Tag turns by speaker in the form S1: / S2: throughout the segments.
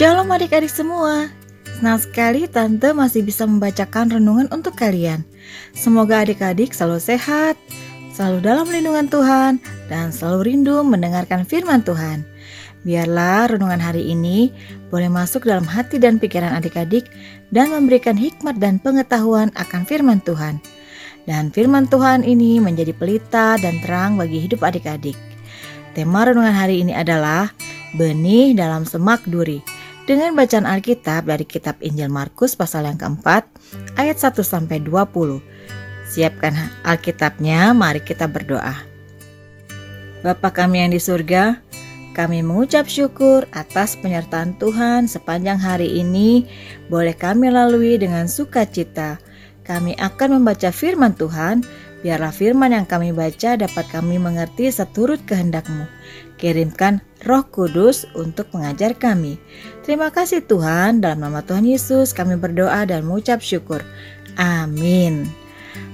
S1: Shalom adik-adik semua. Senang sekali Tante masih bisa membacakan renungan untuk kalian. Semoga adik-adik selalu sehat, selalu dalam lindungan Tuhan, dan selalu rindu mendengarkan firman Tuhan. Biarlah renungan hari ini boleh masuk dalam hati dan pikiran adik-adik dan memberikan hikmat dan pengetahuan akan firman Tuhan. Dan firman Tuhan ini menjadi pelita dan terang bagi hidup adik-adik. Tema renungan hari ini adalah benih dalam semak duri. Dengan bacaan Alkitab dari kitab Injil Markus pasal yang keempat ayat 1 sampai 20. Siapkan Alkitabnya, mari kita berdoa. Bapa kami yang di surga, kami mengucap syukur atas penyertaan Tuhan sepanjang hari ini. Boleh kami lalui dengan sukacita. Kami akan membaca firman Tuhan. Biarlah firman yang kami baca dapat kami mengerti seturut kehendak-Mu. Kirimkan Roh Kudus untuk mengajar kami. Terima kasih Tuhan, dalam nama Tuhan Yesus kami berdoa dan mengucap syukur. Amin.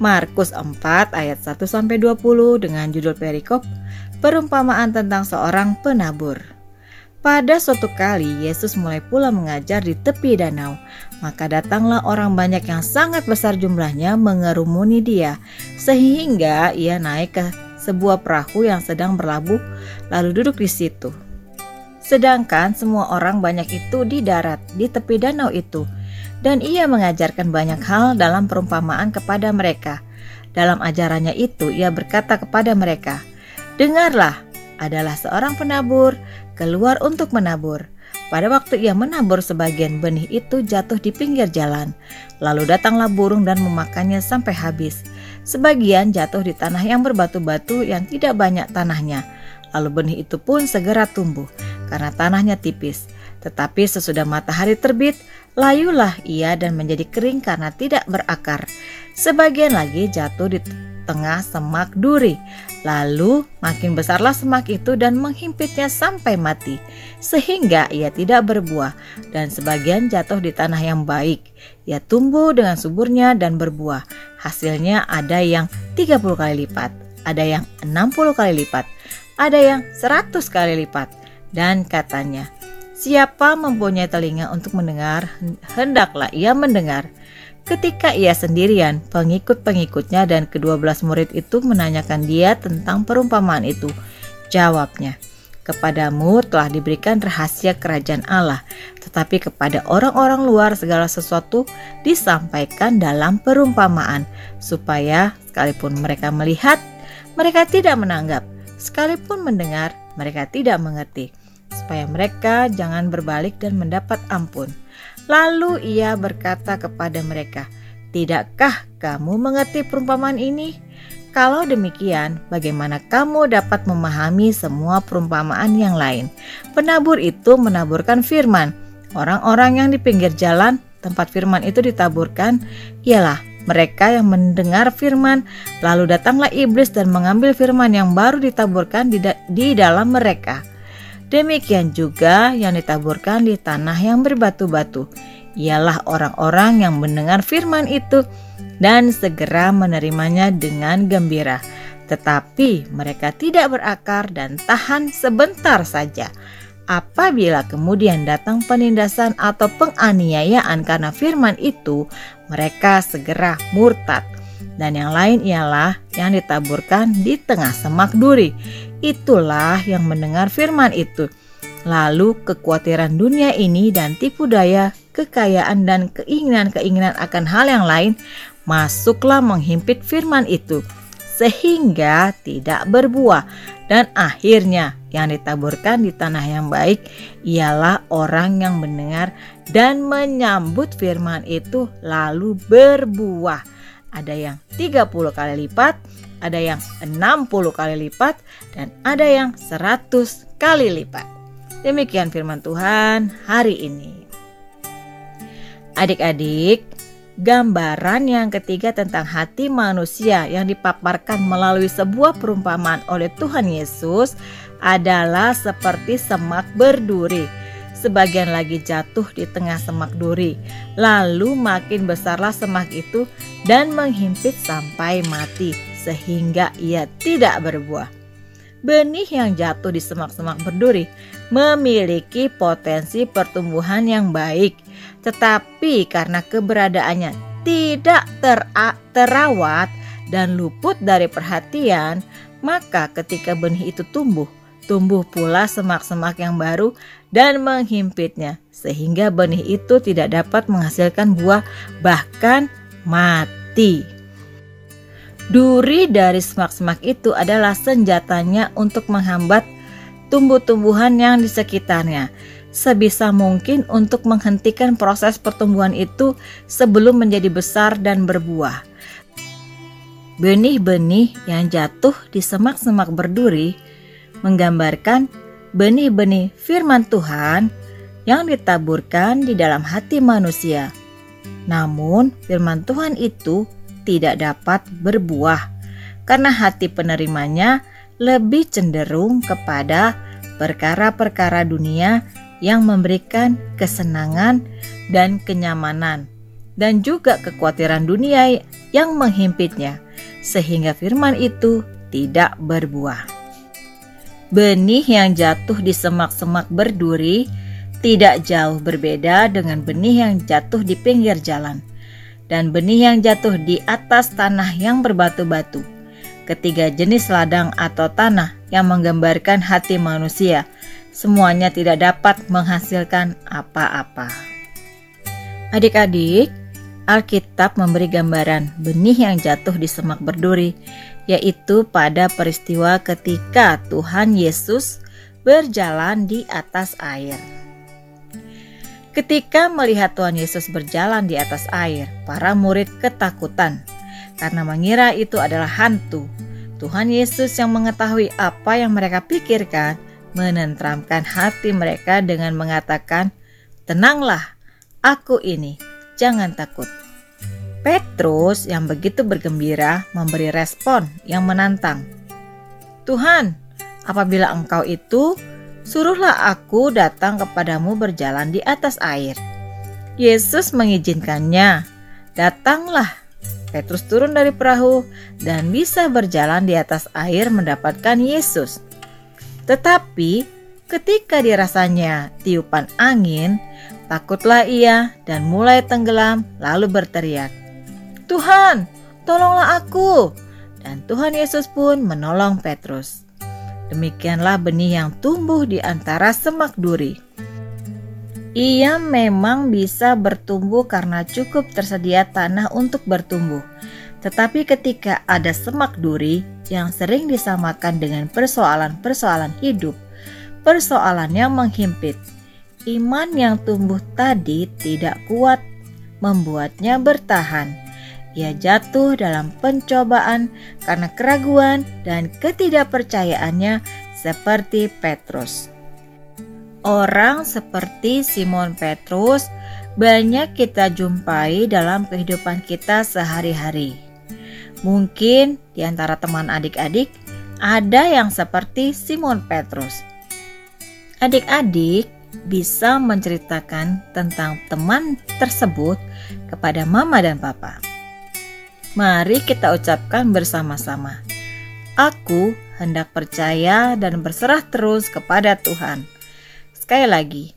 S1: Markus 4 ayat 1 sampai 20 dengan judul perikop Perumpamaan tentang seorang penabur. Pada suatu kali Yesus mulai pula mengajar di tepi danau, maka datanglah orang banyak yang sangat besar jumlahnya mengerumuni dia, sehingga ia naik ke sebuah perahu yang sedang berlabuh, lalu duduk di situ. Sedangkan semua orang banyak itu di darat, di tepi danau itu, dan ia mengajarkan banyak hal dalam perumpamaan kepada mereka. Dalam ajarannya itu, ia berkata kepada mereka, Dengarlah, adalah seorang penabur keluar untuk menabur. Pada waktu ia menabur sebagian benih itu jatuh di pinggir jalan. Lalu datanglah burung dan memakannya sampai habis. Sebagian jatuh di tanah yang berbatu-batu yang tidak banyak tanahnya. Lalu benih itu pun segera tumbuh karena tanahnya tipis. Tetapi sesudah matahari terbit, layulah ia dan menjadi kering karena tidak berakar. Sebagian lagi jatuh di tengah semak duri. Lalu makin besarlah semak itu dan menghimpitnya sampai mati, sehingga ia tidak berbuah, dan sebagian jatuh di tanah yang baik. Ia tumbuh dengan suburnya dan berbuah. Hasilnya ada yang 30 kali lipat, ada yang 60 kali lipat, ada yang 100 kali lipat. Dan katanya, siapa mempunyai telinga untuk mendengar, hendaklah ia mendengar. Ketika ia sendirian, pengikut-pengikutnya dan kedua belas murid itu menanyakan dia tentang perumpamaan itu. Jawabnya, Kepadamu telah diberikan rahasia kerajaan Allah, tetapi kepada orang-orang luar segala sesuatu disampaikan dalam perumpamaan, supaya sekalipun mereka melihat, mereka tidak menanggap, sekalipun mendengar, mereka tidak mengerti, supaya mereka jangan berbalik dan mendapat ampun. Lalu ia berkata kepada mereka, "Tidakkah kamu mengerti perumpamaan ini? Kalau demikian, bagaimana kamu dapat memahami semua perumpamaan yang lain?" Penabur itu menaburkan firman. Orang-orang yang di pinggir jalan tempat firman itu ditaburkan ialah mereka yang mendengar firman, lalu datanglah iblis dan mengambil firman yang baru ditaburkan di, da di dalam mereka. Demikian juga yang ditaburkan di tanah yang berbatu-batu. Ialah orang-orang yang mendengar firman itu dan segera menerimanya dengan gembira. Tetapi mereka tidak berakar dan tahan sebentar saja. Apabila kemudian datang penindasan atau penganiayaan karena firman itu, mereka segera murtad. Dan yang lain ialah yang ditaburkan di tengah semak duri itulah yang mendengar firman itu. Lalu kekhawatiran dunia ini dan tipu daya, kekayaan dan keinginan-keinginan akan hal yang lain masuklah menghimpit firman itu sehingga tidak berbuah dan akhirnya yang ditaburkan di tanah yang baik ialah orang yang mendengar dan menyambut firman itu lalu berbuah ada yang 30 kali lipat ada yang 60 kali lipat, dan ada yang 100 kali lipat. Demikian firman Tuhan hari ini. Adik-adik, gambaran yang ketiga tentang hati manusia yang dipaparkan melalui sebuah perumpamaan oleh Tuhan Yesus adalah seperti semak berduri. Sebagian lagi jatuh di tengah semak duri, lalu makin besarlah semak itu dan menghimpit sampai mati sehingga ia tidak berbuah. Benih yang jatuh di semak-semak berduri memiliki potensi pertumbuhan yang baik, tetapi karena keberadaannya tidak tera terawat dan luput dari perhatian, maka ketika benih itu tumbuh, tumbuh pula semak-semak yang baru dan menghimpitnya, sehingga benih itu tidak dapat menghasilkan buah, bahkan mati. Duri dari semak-semak itu adalah senjatanya untuk menghambat tumbuh-tumbuhan yang di sekitarnya, sebisa mungkin untuk menghentikan proses pertumbuhan itu sebelum menjadi besar dan berbuah. Benih-benih yang jatuh di semak-semak berduri menggambarkan benih-benih firman Tuhan yang ditaburkan di dalam hati manusia. Namun, firman Tuhan itu tidak dapat berbuah karena hati penerimanya lebih cenderung kepada perkara-perkara dunia yang memberikan kesenangan dan kenyamanan dan juga kekhawatiran dunia yang menghimpitnya sehingga firman itu tidak berbuah. Benih yang jatuh di semak-semak berduri tidak jauh berbeda dengan benih yang jatuh di pinggir jalan dan benih yang jatuh di atas tanah yang berbatu-batu. Ketiga jenis ladang atau tanah yang menggambarkan hati manusia, semuanya tidak dapat menghasilkan apa-apa. Adik-adik, Alkitab memberi gambaran benih yang jatuh di semak berduri, yaitu pada peristiwa ketika Tuhan Yesus berjalan di atas air. Ketika melihat Tuhan Yesus berjalan di atas air, para murid ketakutan karena mengira itu adalah hantu. Tuhan Yesus yang mengetahui apa yang mereka pikirkan, menentramkan hati mereka dengan mengatakan, "Tenanglah, aku ini, jangan takut." Petrus yang begitu bergembira memberi respon yang menantang. "Tuhan, apabila Engkau itu Suruhlah aku datang kepadamu berjalan di atas air. Yesus mengizinkannya. Datanglah. Petrus turun dari perahu dan bisa berjalan di atas air mendapatkan Yesus. Tetapi ketika dirasanya tiupan angin, takutlah ia dan mulai tenggelam lalu berteriak, "Tuhan, tolonglah aku!" Dan Tuhan Yesus pun menolong Petrus. Demikianlah benih yang tumbuh di antara semak duri. Ia memang bisa bertumbuh karena cukup tersedia tanah untuk bertumbuh. Tetapi ketika ada semak duri yang sering disamakan dengan persoalan-persoalan hidup, persoalannya menghimpit. Iman yang tumbuh tadi tidak kuat, membuatnya bertahan. Ia jatuh dalam pencobaan karena keraguan dan ketidakpercayaannya seperti Petrus. Orang seperti Simon Petrus banyak kita jumpai dalam kehidupan kita sehari-hari. Mungkin di antara teman adik-adik ada yang seperti Simon Petrus. Adik-adik bisa menceritakan tentang teman tersebut kepada mama dan papa. Mari kita ucapkan bersama-sama. Aku hendak percaya dan berserah terus kepada Tuhan. Sekali lagi,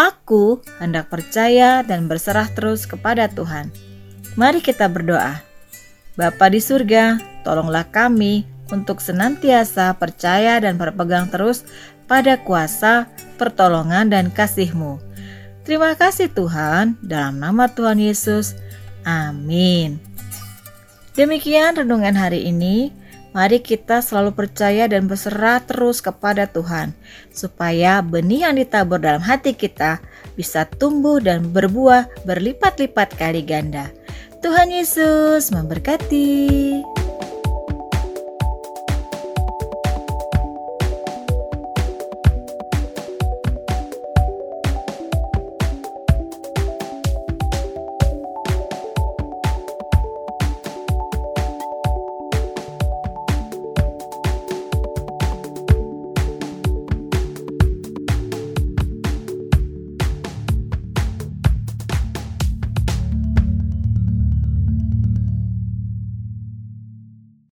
S1: aku hendak percaya dan berserah terus kepada Tuhan. Mari kita berdoa. Bapa di surga, tolonglah kami untuk senantiasa percaya dan berpegang terus pada kuasa, pertolongan, dan kasih-Mu. Terima kasih Tuhan, dalam nama Tuhan Yesus. Amin. Demikian renungan hari ini. Mari kita selalu percaya dan berserah terus kepada Tuhan, supaya benih yang ditabur dalam hati kita bisa tumbuh dan berbuah berlipat-lipat kali ganda. Tuhan Yesus memberkati.